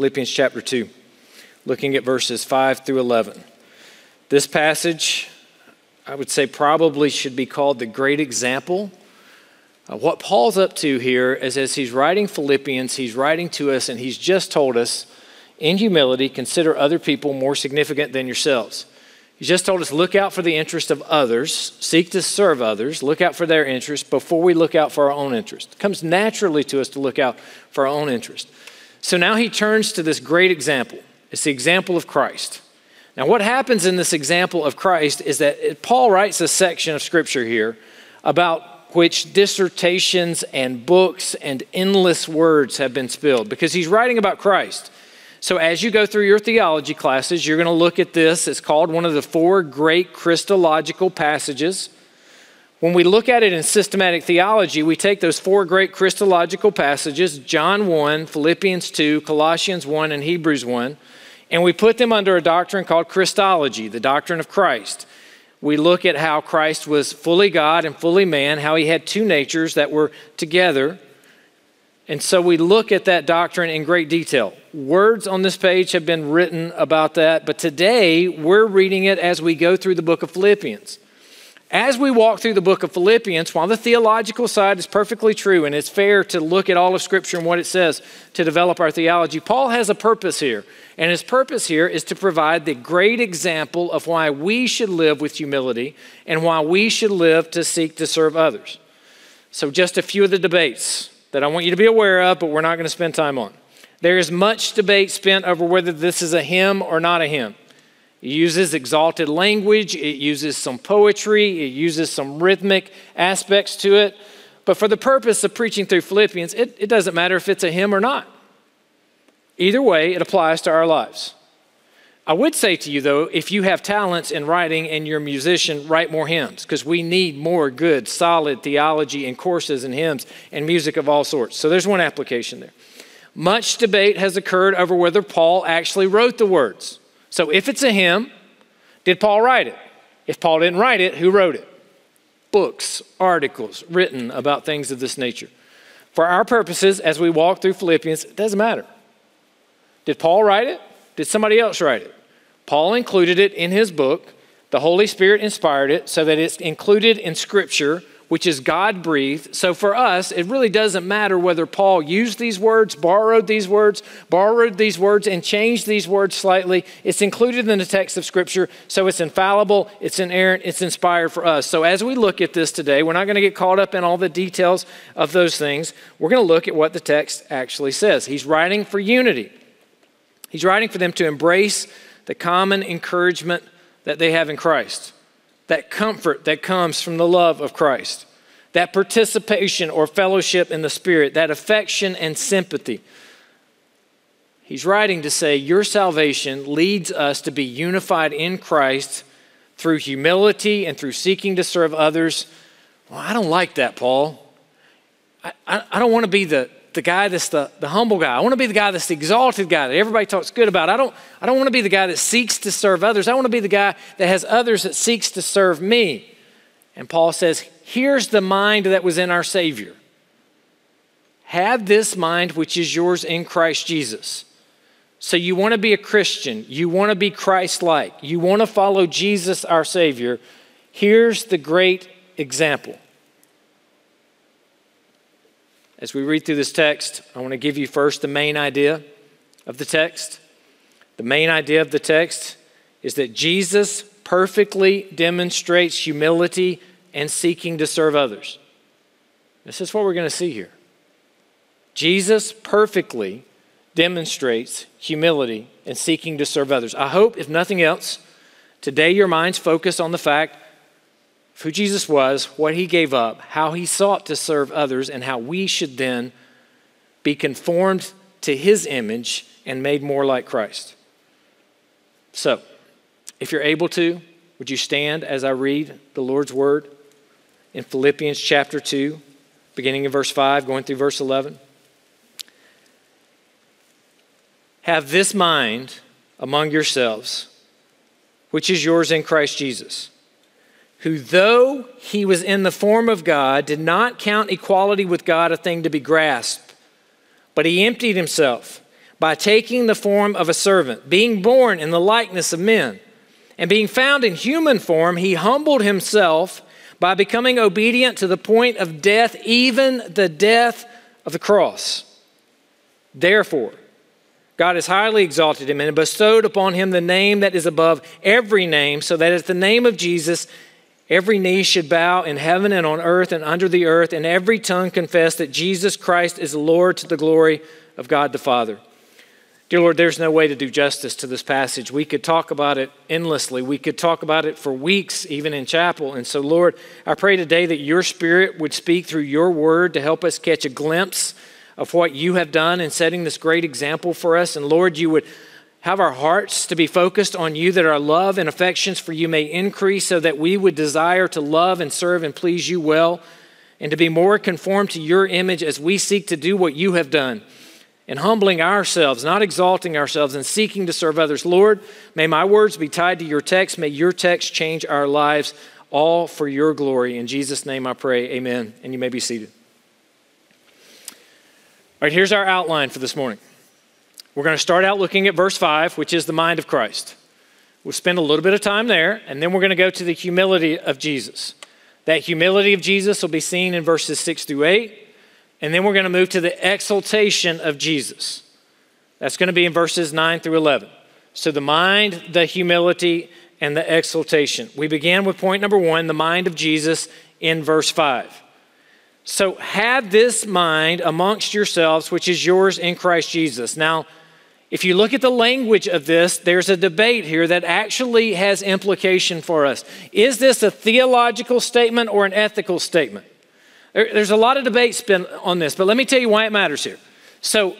Philippians chapter 2, looking at verses 5 through 11. This passage, I would say, probably should be called the great example. Uh, what Paul's up to here is as he's writing Philippians, he's writing to us and he's just told us in humility, consider other people more significant than yourselves. He just told us look out for the interest of others, seek to serve others, look out for their interest before we look out for our own interest. It comes naturally to us to look out for our own interest. So now he turns to this great example. It's the example of Christ. Now, what happens in this example of Christ is that Paul writes a section of scripture here about which dissertations and books and endless words have been spilled because he's writing about Christ. So, as you go through your theology classes, you're going to look at this. It's called one of the four great Christological passages. When we look at it in systematic theology, we take those four great Christological passages John 1, Philippians 2, Colossians 1, and Hebrews 1 and we put them under a doctrine called Christology, the doctrine of Christ. We look at how Christ was fully God and fully man, how he had two natures that were together and so we look at that doctrine in great detail. Words on this page have been written about that, but today we're reading it as we go through the book of Philippians. As we walk through the book of Philippians, while the theological side is perfectly true and it's fair to look at all of Scripture and what it says to develop our theology, Paul has a purpose here. And his purpose here is to provide the great example of why we should live with humility and why we should live to seek to serve others. So, just a few of the debates that I want you to be aware of, but we're not going to spend time on. There is much debate spent over whether this is a hymn or not a hymn. It uses exalted language, it uses some poetry, it uses some rhythmic aspects to it. But for the purpose of preaching through Philippians, it, it doesn't matter if it's a hymn or not. Either way, it applies to our lives. I would say to you, though, if you have talents in writing and you're a musician, write more hymns because we need more good, solid theology and courses and hymns and music of all sorts. So there's one application there. Much debate has occurred over whether Paul actually wrote the words. So if it's a hymn, did Paul write it? If Paul didn't write it, who wrote it? Books, articles written about things of this nature. For our purposes, as we walk through Philippians, it doesn't matter. Did Paul write it? Did somebody else write it? Paul included it in his book. The Holy Spirit inspired it so that it's included in Scripture, which is God breathed. So for us, it really doesn't matter whether Paul used these words, borrowed these words, borrowed these words, and changed these words slightly. It's included in the text of Scripture, so it's infallible, it's inerrant, it's inspired for us. So as we look at this today, we're not going to get caught up in all the details of those things. We're going to look at what the text actually says. He's writing for unity, he's writing for them to embrace the common encouragement that they have in Christ, that comfort that comes from the love of Christ, that participation or fellowship in the Spirit, that affection and sympathy. He's writing to say, Your salvation leads us to be unified in Christ through humility and through seeking to serve others. Well, I don't like that, Paul. I, I, I don't want to be the, the guy that's the, the humble guy. I want to be the guy that's the exalted guy that everybody talks good about. I don't, I don't want to be the guy that seeks to serve others. I want to be the guy that has others that seeks to serve me. And Paul says, here's the mind that was in our Savior. Have this mind which is yours in Christ Jesus. So you want to be a Christian, you want to be Christ like, you want to follow Jesus our Savior. Here's the great example. As we read through this text, I want to give you first the main idea of the text. The main idea of the text is that Jesus perfectly demonstrates humility and seeking to serve others. This is what we're going to see here. Jesus perfectly demonstrates humility and seeking to serve others. I hope, if nothing else, today your minds focus on the fact who Jesus was, what he gave up, how he sought to serve others, and how we should then be conformed to his image and made more like Christ. So, if you're able to, would you stand as I read the Lord's word in Philippians chapter 2, beginning in verse 5, going through verse 11? Have this mind among yourselves, which is yours in Christ Jesus who, though he was in the form of God, did not count equality with God a thing to be grasped, but he emptied himself by taking the form of a servant, being born in the likeness of men. And being found in human form, he humbled himself by becoming obedient to the point of death, even the death of the cross. Therefore, God has highly exalted him and bestowed upon him the name that is above every name, so that at the name of Jesus, every knee should bow in heaven and on earth and under the earth, and every tongue confess that Jesus Christ is Lord to the glory of God the Father. Dear Lord, there's no way to do justice to this passage. We could talk about it endlessly. We could talk about it for weeks, even in chapel. And so, Lord, I pray today that your Spirit would speak through your word to help us catch a glimpse of what you have done in setting this great example for us. And Lord, you would have our hearts to be focused on you, that our love and affections for you may increase, so that we would desire to love and serve and please you well, and to be more conformed to your image as we seek to do what you have done and humbling ourselves, not exalting ourselves, and seeking to serve others. Lord, may my words be tied to your text. May your text change our lives, all for your glory. In Jesus' name I pray, amen. And you may be seated. All right, here's our outline for this morning. We're going to start out looking at verse 5, which is the mind of Christ. We'll spend a little bit of time there, and then we're going to go to the humility of Jesus. That humility of Jesus will be seen in verses 6 through 8. And then we're going to move to the exaltation of Jesus. That's going to be in verses 9 through 11. So the mind, the humility, and the exaltation. We began with point number one, the mind of Jesus, in verse 5. So have this mind amongst yourselves, which is yours in Christ Jesus. Now, if you look at the language of this, there's a debate here that actually has implication for us. Is this a theological statement or an ethical statement? There's a lot of debate spent on this, but let me tell you why it matters here. So,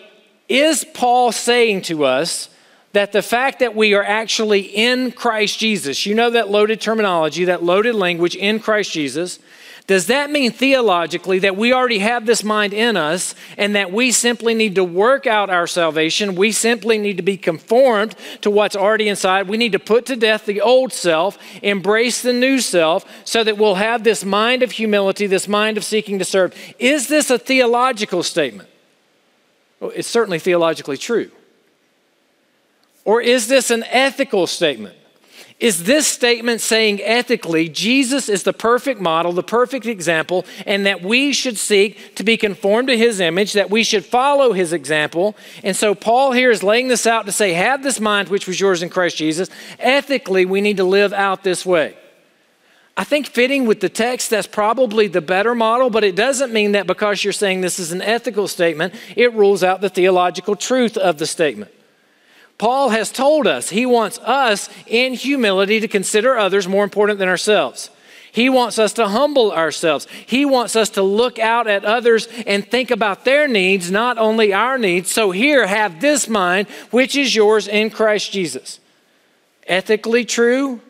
is Paul saying to us that the fact that we are actually in Christ Jesus, you know that loaded terminology, that loaded language in Christ Jesus, does that mean theologically that we already have this mind in us and that we simply need to work out our salvation? We simply need to be conformed to what's already inside. We need to put to death the old self, embrace the new self, so that we'll have this mind of humility, this mind of seeking to serve. Is this a theological statement? Well, it's certainly theologically true. Or is this an ethical statement? Is this statement saying ethically Jesus is the perfect model, the perfect example, and that we should seek to be conformed to his image, that we should follow his example? And so Paul here is laying this out to say, have this mind which was yours in Christ Jesus. Ethically, we need to live out this way. I think fitting with the text, that's probably the better model, but it doesn't mean that because you're saying this is an ethical statement, it rules out the theological truth of the statement. Paul has told us he wants us in humility to consider others more important than ourselves. He wants us to humble ourselves. He wants us to look out at others and think about their needs, not only our needs. So, here, have this mind, which is yours in Christ Jesus. Ethically true,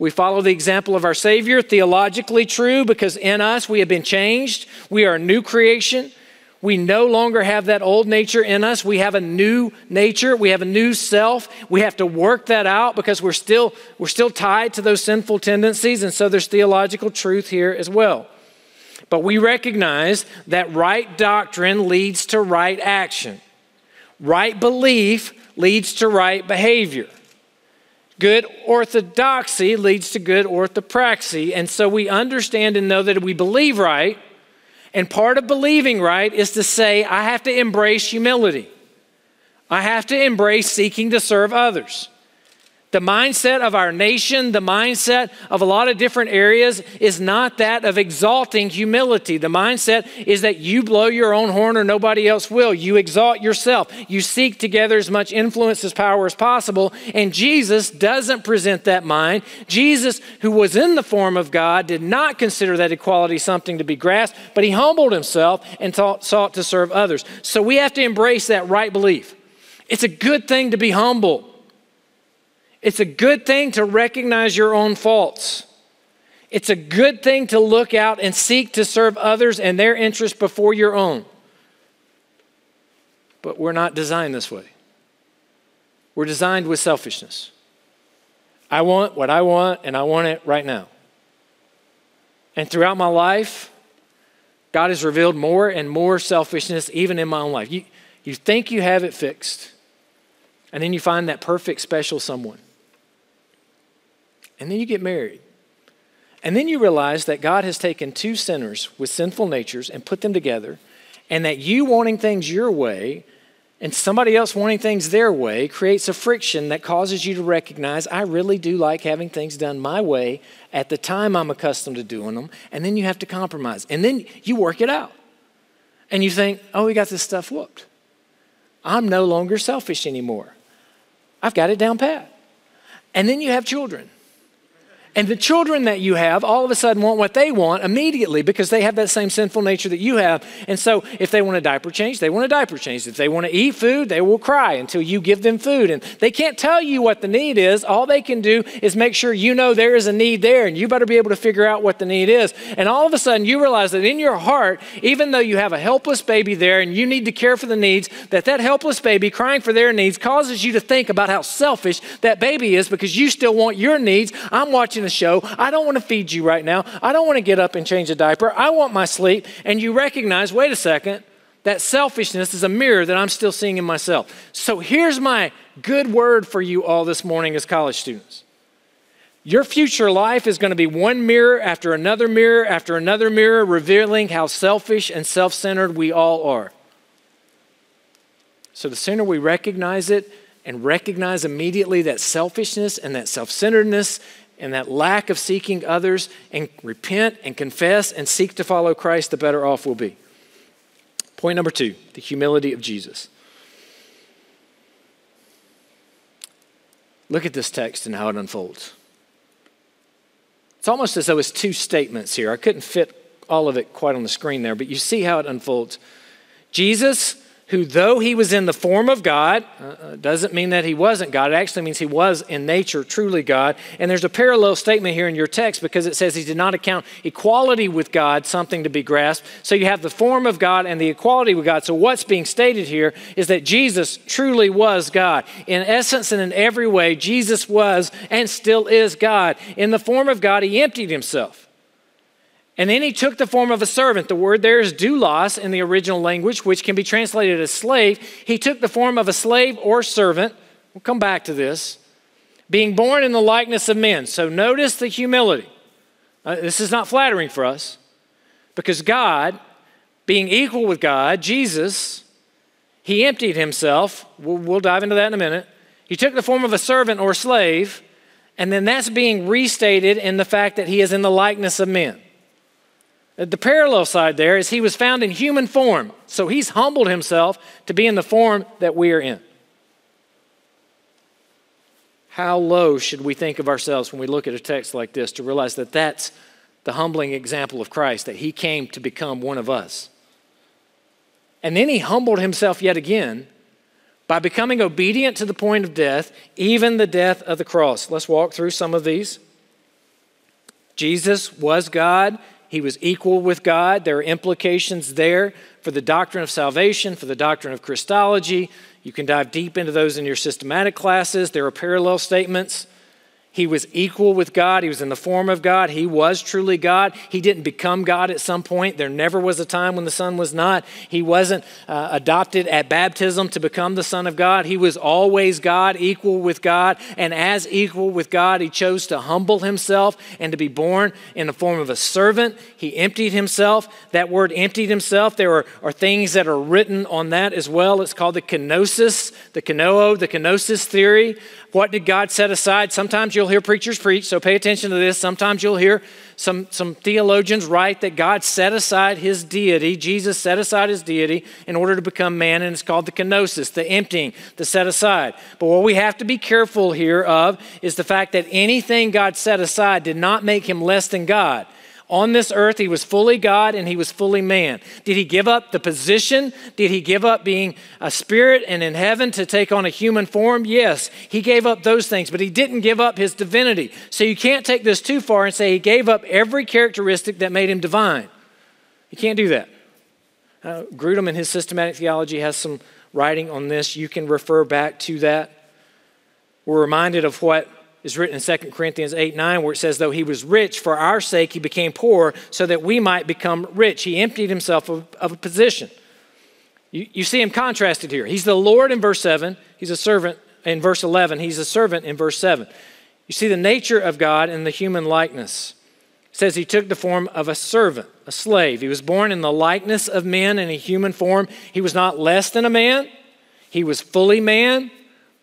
we follow the example of our Savior. Theologically true, because in us we have been changed. We are a new creation. We no longer have that old nature in us. We have a new nature. We have a new self. We have to work that out because we're still, we're still tied to those sinful tendencies. And so there's theological truth here as well. But we recognize that right doctrine leads to right action, right belief leads to right behavior. Good orthodoxy leads to good orthopraxy. And so we understand and know that if we believe right and part of believing right is to say, I have to embrace humility. I have to embrace seeking to serve others. The mindset of our nation, the mindset of a lot of different areas is not that of exalting humility. The mindset is that you blow your own horn or nobody else will. You exalt yourself. You seek to gather as much influence as power as possible. And Jesus doesn't present that mind. Jesus, who was in the form of God, did not consider that equality something to be grasped, but he humbled himself and taught, sought to serve others. So we have to embrace that right belief. It's a good thing to be humble. It's a good thing to recognize your own faults. It's a good thing to look out and seek to serve others and their interests before your own. But we're not designed this way. We're designed with selfishness. I want what I want, and I want it right now. And throughout my life, God has revealed more and more selfishness, even in my own life. You, you think you have it fixed, And then you find that perfect, special someone. And then you get married. And then you realize that God has taken two sinners with sinful natures and put them together, and that you wanting things your way and somebody else wanting things their way creates a friction that causes you to recognize I really do like having things done my way at the time I'm accustomed to doing them, and then you have to compromise. And then you work it out. And you think, oh, we got this stuff whooped. I'm no longer selfish anymore. I've got it down pat. And then you have children. And the children that you have all of a sudden want what they want immediately because they have that same sinful nature that you have. And so if they want a diaper change, they want a diaper change. If they want to eat food, they will cry until you give them food. And they can't tell you what the need is. All they can do is make sure you know there is a need there and you better be able to figure out what the need is. And all of a sudden you realize that in your heart, even though you have a helpless baby there and you need to care for the needs, that that helpless baby crying for their needs causes you to think about how selfish that baby is because you still want your needs. I'm watching the show. I don't want to feed you right now. I don't want to get up and change a diaper. I want my sleep. And you recognize, wait a second, that selfishness is a mirror that I'm still seeing in myself. So here's my good word for you all this morning as college students. Your future life is going to be one mirror after another mirror after another mirror, revealing how selfish and self centered we all are. So the sooner we recognize it and recognize immediately that selfishness and that self centeredness and that lack of seeking others and repent and confess and seek to follow Christ, the better off we'll be. Point number two the humility of Jesus. Look at this text and how it unfolds. It's almost as though it's two statements here. I couldn't fit all of it quite on the screen there, but you see how it unfolds. Jesus who, though he was in the form of God, uh, uh, doesn't mean that he wasn't God. It actually means he was in nature truly God. And there's a parallel statement here in your text because it says he did not account equality with God something to be grasped. So you have the form of God and the equality with God. So what's being stated here is that Jesus truly was God. In essence and in every way, Jesus was and still is God. In the form of God, he emptied himself. And then he took the form of a servant. The word there is doulos in the original language, which can be translated as slave. He took the form of a slave or servant. We'll come back to this. Being born in the likeness of men. So notice the humility. Uh, this is not flattering for us because God, being equal with God, Jesus, he emptied himself. We'll, we'll dive into that in a minute. He took the form of a servant or slave, and then that's being restated in the fact that he is in the likeness of men. The parallel side there is he was found in human form. So he's humbled himself to be in the form that we are in. How low should we think of ourselves when we look at a text like this to realize that that's the humbling example of Christ, that he came to become one of us? And then he humbled himself yet again by becoming obedient to the point of death, even the death of the cross. Let's walk through some of these. Jesus was God. He was equal with God. There are implications there for the doctrine of salvation, for the doctrine of Christology. You can dive deep into those in your systematic classes. There are parallel statements. He was equal with God. He was in the form of God. He was truly God. He didn't become God at some point. There never was a time when the Son was not. He wasn't uh, adopted at baptism to become the Son of God. He was always God, equal with God. And as equal with God, he chose to humble himself and to be born in the form of a servant. He emptied himself. That word emptied himself, there are, are things that are written on that as well. It's called the kenosis, the kenoo, the kenosis theory. What did God set aside? Sometimes you'll hear preachers preach, so pay attention to this. Sometimes you'll hear some, some theologians write that God set aside his deity, Jesus set aside his deity in order to become man, and it's called the kenosis, the emptying, the set aside. But what we have to be careful here of is the fact that anything God set aside did not make him less than God. On this earth, he was fully God and he was fully man. Did he give up the position? Did he give up being a spirit and in heaven to take on a human form? Yes, he gave up those things, but he didn't give up his divinity. So you can't take this too far and say he gave up every characteristic that made him divine. You can't do that. Uh, Grudem in his systematic theology has some writing on this. You can refer back to that. We're reminded of what is written in 2 Corinthians 8 9, where it says, Though he was rich, for our sake he became poor, so that we might become rich. He emptied himself of, of a position. You, you see him contrasted here. He's the Lord in verse 7, he's a servant in verse 11, he's a servant in verse 7. You see the nature of God in the human likeness. It says he took the form of a servant, a slave. He was born in the likeness of men in a human form. He was not less than a man, he was fully man.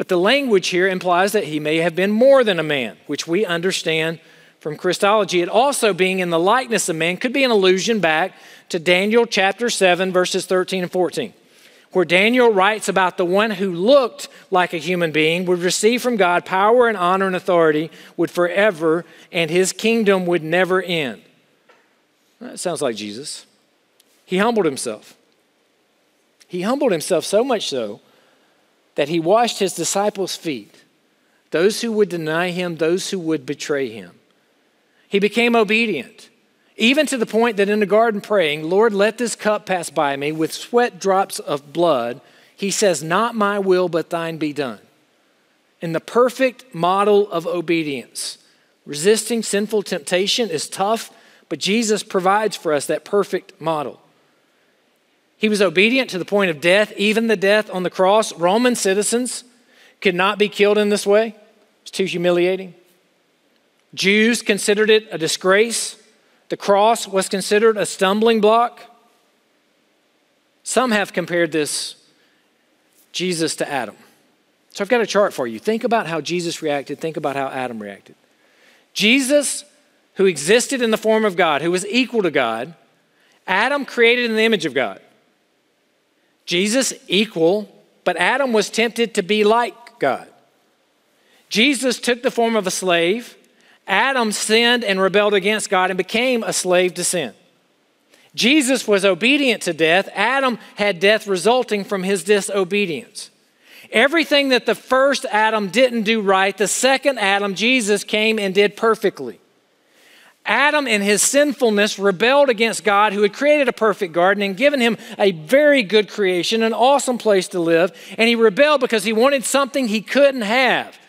But the language here implies that he may have been more than a man, which we understand from Christology. It also being in the likeness of man could be an allusion back to Daniel chapter 7, verses 13 and 14 where Daniel writes about the one who looked like a human being, would receive from God power and honor and authority, would forever, and his kingdom would never end. That sounds like Jesus. He humbled himself. He humbled himself so much so that he washed his disciples' feet, those who would deny him, those who would betray him. He became obedient. Even to the point that in the garden praying, Lord, let this cup pass by me with sweat drops of blood, he says, Not my will, but thine be done. In the perfect model of obedience, resisting sinful temptation is tough, but Jesus provides for us that perfect model. He was obedient to the point of death, even the death on the cross. Roman citizens could not be killed in this way, it's too humiliating. Jews considered it a disgrace. The cross was considered a stumbling block. Some have compared this Jesus to Adam. So I've got a chart for you. Think about how Jesus reacted, think about how Adam reacted. Jesus, who existed in the form of God, who was equal to God, Adam created in the image of God. Jesus equal, but Adam was tempted to be like God. Jesus took the form of a slave Adam sinned and rebelled against God and became a slave to sin. Jesus was obedient to death. Adam had death resulting from his disobedience. Everything that the first Adam didn't do right, the second Adam, Jesus, came and did perfectly. Adam, in his sinfulness, rebelled against God, who had created a perfect garden and given him a very good creation, an awesome place to live. And he rebelled because he wanted something he couldn't have.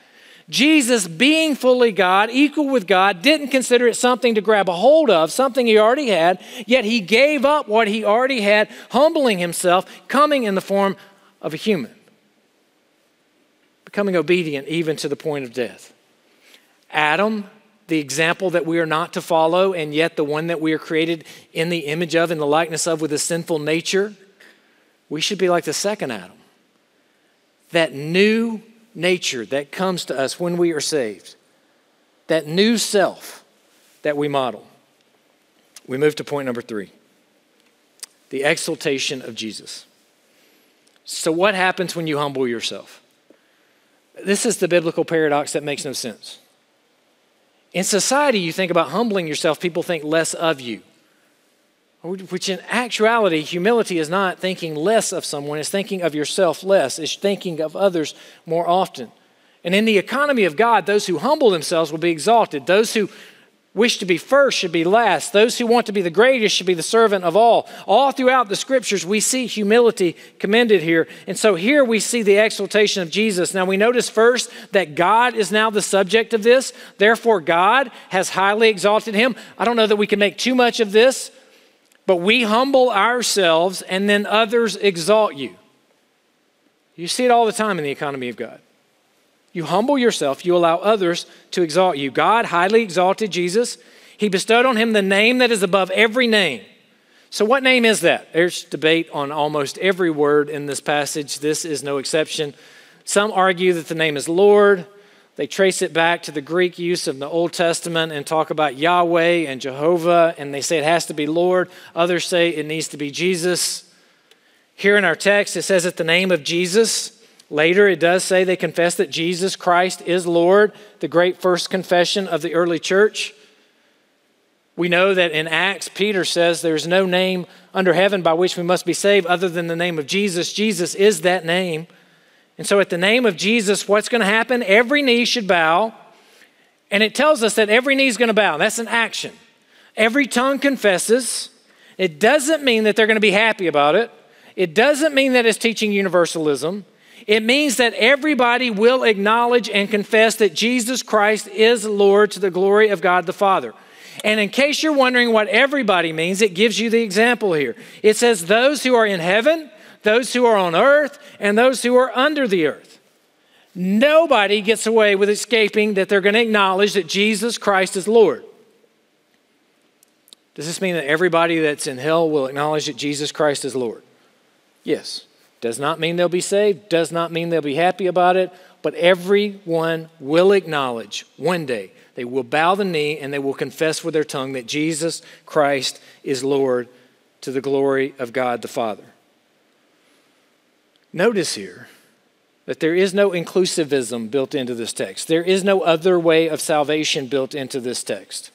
Jesus, being fully God, equal with God, didn't consider it something to grab a hold of, something he already had, yet he gave up what he already had, humbling himself, coming in the form of a human, becoming obedient even to the point of death. Adam, the example that we are not to follow, and yet the one that we are created in the image of, in the likeness of, with a sinful nature, we should be like the second Adam. That new nature that comes to us when we are saved, that new self that we model. We move to point number three the exaltation of Jesus. So, what happens when you humble yourself? This is the biblical paradox that makes no sense. In society, you think about humbling yourself, people think less of you. Which in actuality, humility is not thinking less of someone, it's thinking of yourself less, it's thinking of others more often. And in the economy of God, those who humble themselves will be exalted. Those who wish to be first should be last. Those who want to be the greatest should be the servant of all. All throughout the scriptures, we see humility commended here. And so here we see the exaltation of Jesus. Now we notice first that God is now the subject of this. Therefore, God has highly exalted him. I don't know that we can make too much of this but we humble ourselves and then others exalt you. You see it all the time in the economy of God. You humble yourself, you allow others to exalt you. God highly exalted Jesus. He bestowed on him the name that is above every name. So, what name is that? There's debate on almost every word in this passage. This is no exception. Some argue that the name is Lord. They trace it back to the Greek use of the Old Testament and talk about Yahweh and Jehovah, and they say it has to be Lord. Others say it needs to be Jesus. Here in our text, it says at the name of Jesus. Later, it does say they confess that Jesus Christ is Lord, the great first confession of the early church. We know that in Acts, Peter says there's no name under heaven by which we must be saved other than the name of Jesus. Jesus is that name. And so, at the name of Jesus, what's going to happen? Every knee should bow. And it tells us that every knee is going to bow. That's an action. Every tongue confesses. It doesn't mean that they're going to be happy about it. It doesn't mean that it's teaching universalism. It means that everybody will acknowledge and confess that Jesus Christ is Lord to the glory of God the Father. And in case you're wondering what everybody means, it gives you the example here. It says, Those who are in heaven those who are on earth and those who are under the earth. Nobody gets away with escaping that they're going to acknowledge that Jesus Christ is Lord. Does this mean that everybody that's in hell will acknowledge that Jesus Christ is Lord? Yes. Does not mean they'll be saved, does not mean they'll be happy about it, but everyone will acknowledge one day. They will bow the knee and they will confess with their tongue that Jesus Christ is Lord to the glory of God the Father. Notice here that there is no inclusivism built into this text. There is no other way of salvation built into this text.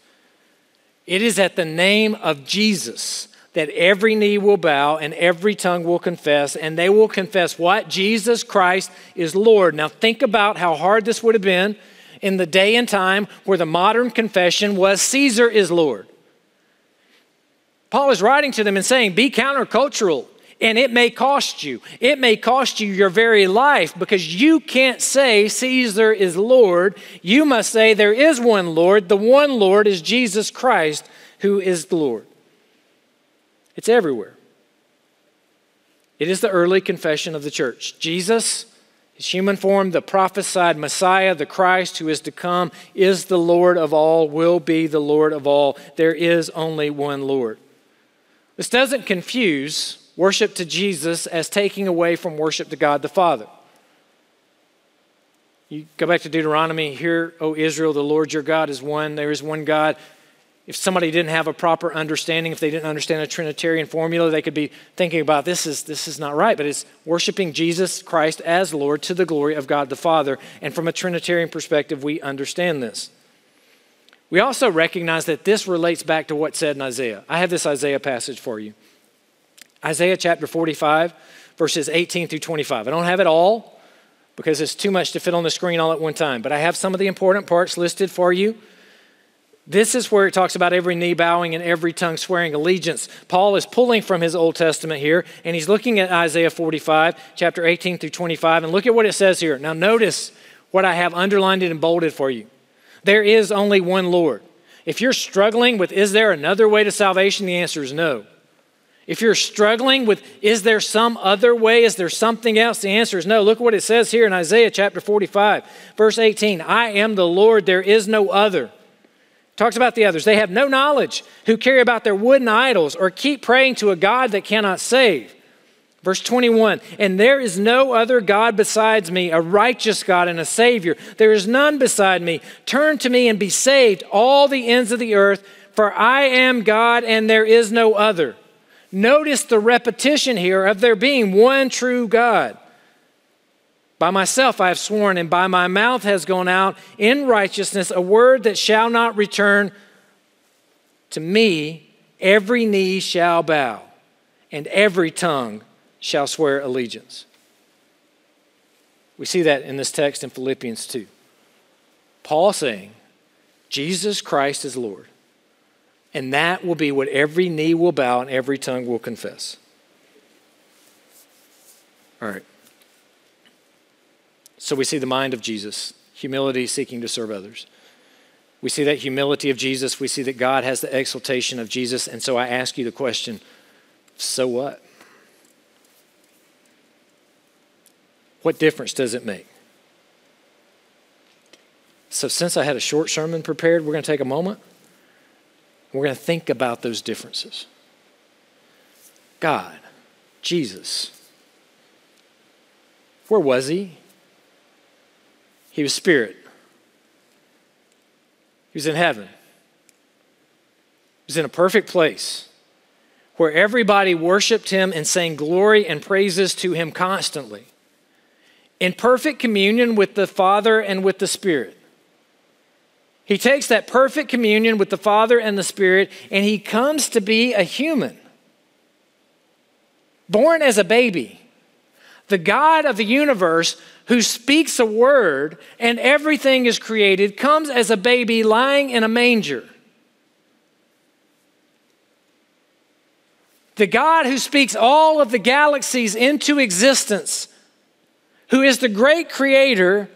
It is at the name of Jesus that every knee will bow and every tongue will confess, and they will confess what? Jesus Christ is Lord. Now, think about how hard this would have been in the day and time where the modern confession was Caesar is Lord. Paul is writing to them and saying, Be countercultural. And it may cost you. It may cost you your very life because you can't say Caesar is Lord. You must say there is one Lord. The one Lord is Jesus Christ, who is the Lord. It's everywhere. It is the early confession of the church. Jesus, his human form, the prophesied Messiah, the Christ who is to come, is the Lord of all, will be the Lord of all. There is only one Lord. This doesn't confuse worship to Jesus as taking away from worship to God the Father. You go back to Deuteronomy, hear, O Israel, the Lord your God is one. There is one God. If somebody didn't have a proper understanding, if they didn't understand a Trinitarian formula, they could be thinking about this is, this is not right, but it's worshiping Jesus Christ as Lord to the glory of God the Father. And from a Trinitarian perspective, we understand this. We also recognize that this relates back to what's said in Isaiah. I have this Isaiah passage for you. Isaiah chapter 45, verses 18 through 25. I don't have it all because it's too much to fit on the screen all at one time, but I have some of the important parts listed for you. This is where it talks about every knee bowing and every tongue swearing allegiance. Paul is pulling from his Old Testament here, and he's looking at Isaiah 45, chapter 18 through 25, and look at what it says here. Now, notice what I have underlined and bolded for you. There is only one Lord. If you're struggling with, is there another way to salvation? The answer is no. If you're struggling with, is there some other way? Is there something else? The answer is no. Look what it says here in Isaiah chapter 45, verse 18 I am the Lord, there is no other. Talks about the others. They have no knowledge who carry about their wooden idols or keep praying to a God that cannot save. Verse 21 And there is no other God besides me, a righteous God and a Savior. There is none beside me. Turn to me and be saved, all the ends of the earth, for I am God and there is no other. Notice the repetition here of there being one true God. By myself I have sworn, and by my mouth has gone out in righteousness a word that shall not return to me. Every knee shall bow, and every tongue shall swear allegiance. We see that in this text in Philippians 2. Paul saying, Jesus Christ is Lord. And that will be what every knee will bow and every tongue will confess. All right. So we see the mind of Jesus, humility seeking to serve others. We see that humility of Jesus. We see that God has the exaltation of Jesus. And so I ask you the question so what? What difference does it make? So, since I had a short sermon prepared, we're going to take a moment. We're going to think about those differences. God, Jesus, where was he? He was spirit. He was in heaven. He was in a perfect place where everybody worshiped him and sang glory and praises to him constantly. In perfect communion with the Father and with the Spirit. He takes that perfect communion with the Father and the Spirit, and he comes to be a human. Born as a baby. The God of the universe who speaks a word and everything is created comes as a baby lying in a manger. The God who speaks all of the galaxies into existence, who is the great creator,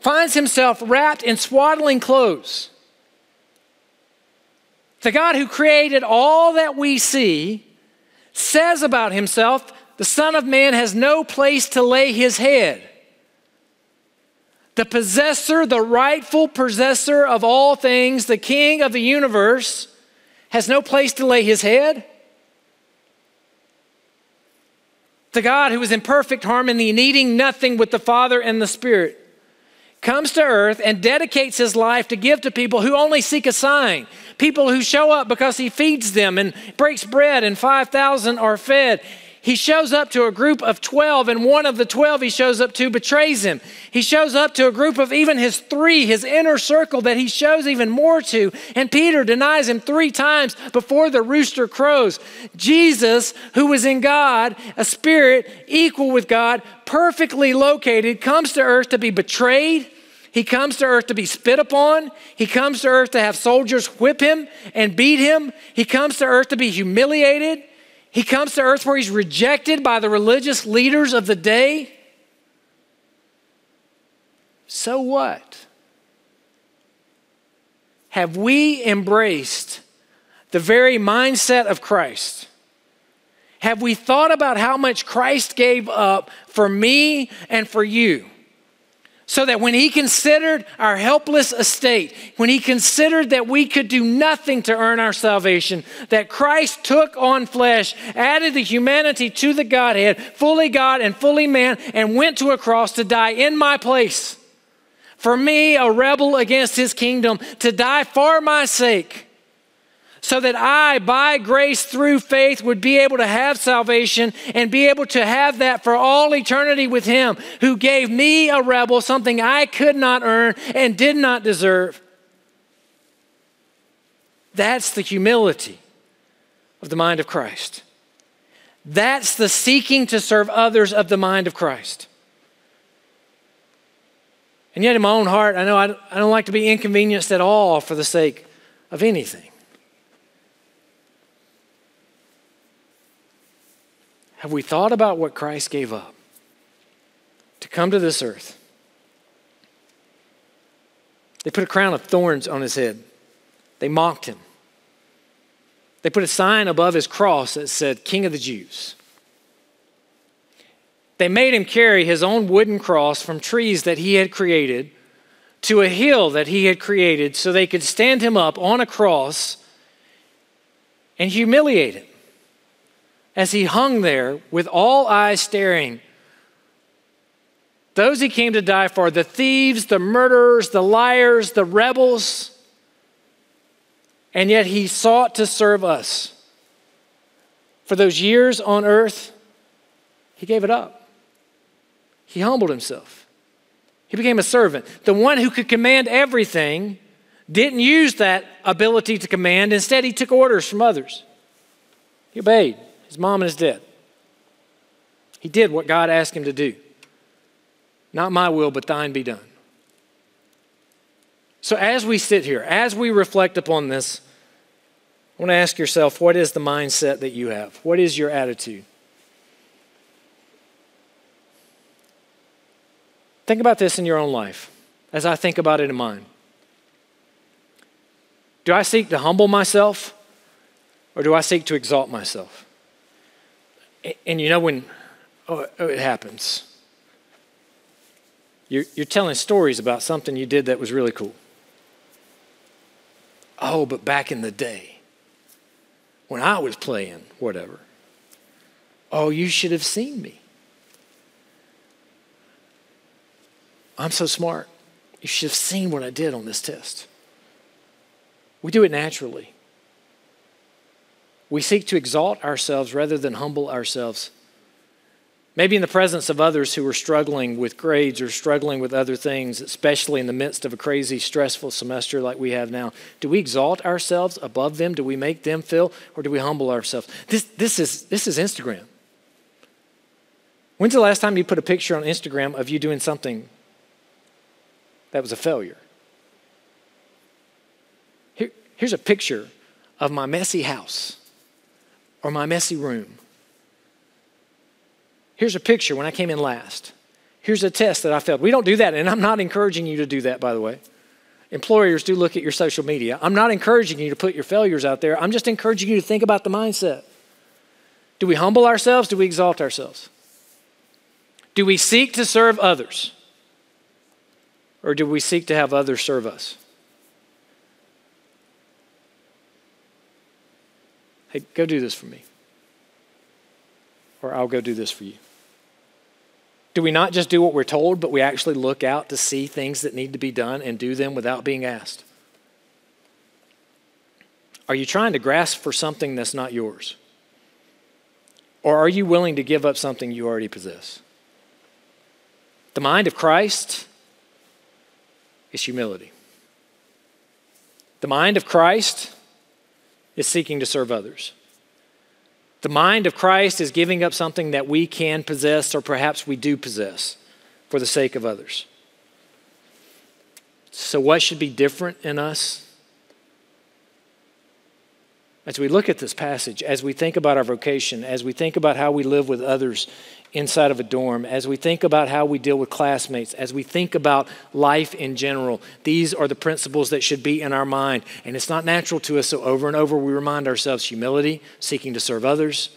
finds himself wrapped in swaddling clothes. The God who created all that we see says about himself, the Son of Man has no place to lay his head. the possessor, the rightful possessor of all things, the king of the universe, has no place to lay his head? The God who is in perfect harmony, needing nothing with the Father and the Spirit, comes to earth and dedicates his life to give to people who only seek a sign, people who show up because he feeds them and breaks bread, and 5,000 are fed he shows up to a group of 12, and one of the 12 he shows up to betrays him. He shows up to a group of even his three, his inner circle that he shows even more to, and Peter denies him three times before the rooster crows. Jesus, who was in God, a spirit equal with God, perfectly located, comes to earth to be betrayed. He comes to earth to be spit upon. He comes to earth to have soldiers whip him and beat him. He comes to earth to be humiliated. He comes to earth where he's rejected by the religious leaders of the day. So what? Have we embraced the very mindset of Christ? Have we thought about how much Christ gave up for me and for you? So that when he considered our helpless estate, when he considered that we could do nothing to earn our salvation, that Christ took on flesh, added the humanity to the Godhead, fully God and fully man, and went to a cross to die in my place. For me, a rebel against his kingdom, to die for my sake so that I, by grace through faith, would be able to have salvation and be able to have that for all eternity with Him who gave me a rebel, something I could not earn and did not deserve. That's the humility of the mind of Christ. That's the seeking to serve others of the mind of Christ. And yet, in my own heart, I know I don't like to be inconvenienced at all for the sake of anything. Have we thought about what Christ gave up to come to this earth? They put a crown of thorns on his head. They mocked him. They put a sign above his cross that said, King of the Jews. They made him carry his own wooden cross from trees that he had created to a hill that he had created so they could stand him up on a cross and humiliate him as he hung there with all eyes staring. Those he came to die for the thieves, the murderers, the liars, the rebels. And yet he sought to serve us. For those years on earth, he gave it up. He humbled himself. He became a servant. The one who could command everything didn't use that ability to command. Instead, he took orders from others. He obeyed. His mom is dead. He did what God asked him to do. Not my will, but thine be done. So, as we sit here, as we reflect upon this, I want to ask yourself what is the mindset that you have? What is your attitude? Think about this in your own life as I think about it in mine. Do I seek to humble myself or do I seek to exalt myself? And you know when oh, oh, it happens, you're, you're telling stories about something you did that was really cool. Oh, but back in the day, when I was playing, whatever, oh, you should have seen me. I'm so smart. You should have seen what I did on this test. We do it naturally. We seek to exalt ourselves rather than humble ourselves. Maybe in the presence of others who are struggling with grades or struggling with other things, especially in the midst of a crazy, stressful semester like we have now, do we exalt ourselves above them? Do we make them feel, or do we humble ourselves? This, this, is, this is Instagram. When's the last time you put a picture on Instagram of you doing something that was a failure? Here, here's a picture of my messy house or my messy room. Here's a picture when I came in last. Here's a test that I failed. We don't do that, and I'm not encouraging you to do that, by the way. Employers do look at your social media. I'm not encouraging you to put your failures out there. I'm just encouraging you to think about the mindset. Do we humble ourselves? Do we exalt ourselves? Do we seek to serve others? Or do we seek to have others serve us? Hey, go do this for me. Or I'll go do this for you. Do we not just do what we're told, but we actually look out to see things that need to be done and do them without being asked? Are you trying to grasp for something that's not yours? Or are you willing to give up something you already possess? The mind of Christ is humility. The mind of Christ is seeking to serve others. The mind of Christ is giving up something that we can possess or perhaps we do possess for the sake of others. So, what should be different in us? As we look at this passage, as we think about our vocation, as we think about how we live with others inside of a dorm, as we think about how we deal with classmates, as we think about life in general, these are the principles that should be in our mind. And it's not natural to us, so over and over we remind ourselves humility, seeking to serve others,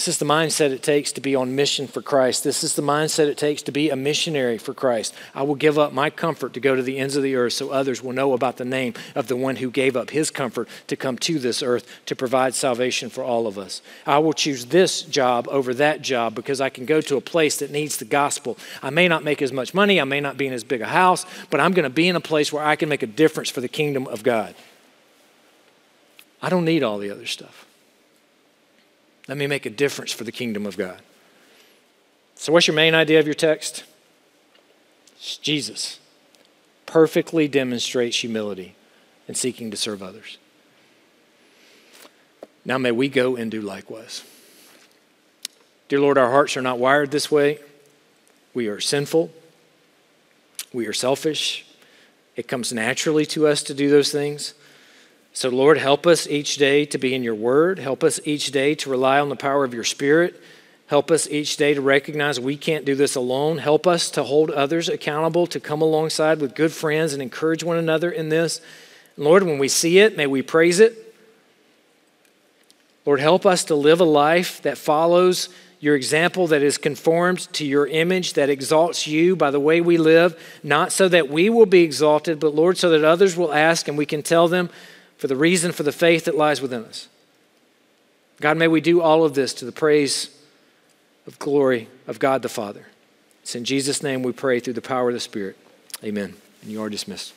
this is the mindset it takes to be on mission for Christ. This is the mindset it takes to be a missionary for Christ. I will give up my comfort to go to the ends of the earth so others will know about the name of the one who gave up his comfort to come to this earth to provide salvation for all of us. I will choose this job over that job because I can go to a place that needs the gospel. I may not make as much money, I may not be in as big a house, but I'm going to be in a place where I can make a difference for the kingdom of God. I don't need all the other stuff. Let me make a difference for the kingdom of God. So, what's your main idea of your text? It's Jesus perfectly demonstrates humility and seeking to serve others. Now, may we go and do likewise. Dear Lord, our hearts are not wired this way. We are sinful. We are selfish. It comes naturally to us to do those things. So, Lord, help us each day to be in your word. Help us each day to rely on the power of your spirit. Help us each day to recognize we can't do this alone. Help us to hold others accountable, to come alongside with good friends and encourage one another in this. Lord, when we see it, may we praise it. Lord, help us to live a life that follows your example, that is conformed to your image, that exalts you by the way we live, not so that we will be exalted, but Lord, so that others will ask and we can tell them, for the reason for the faith that lies within us. God, may we do all of this to the praise of glory of God the Father. It's in Jesus' name we pray through the power of the Spirit. Amen. And you are dismissed.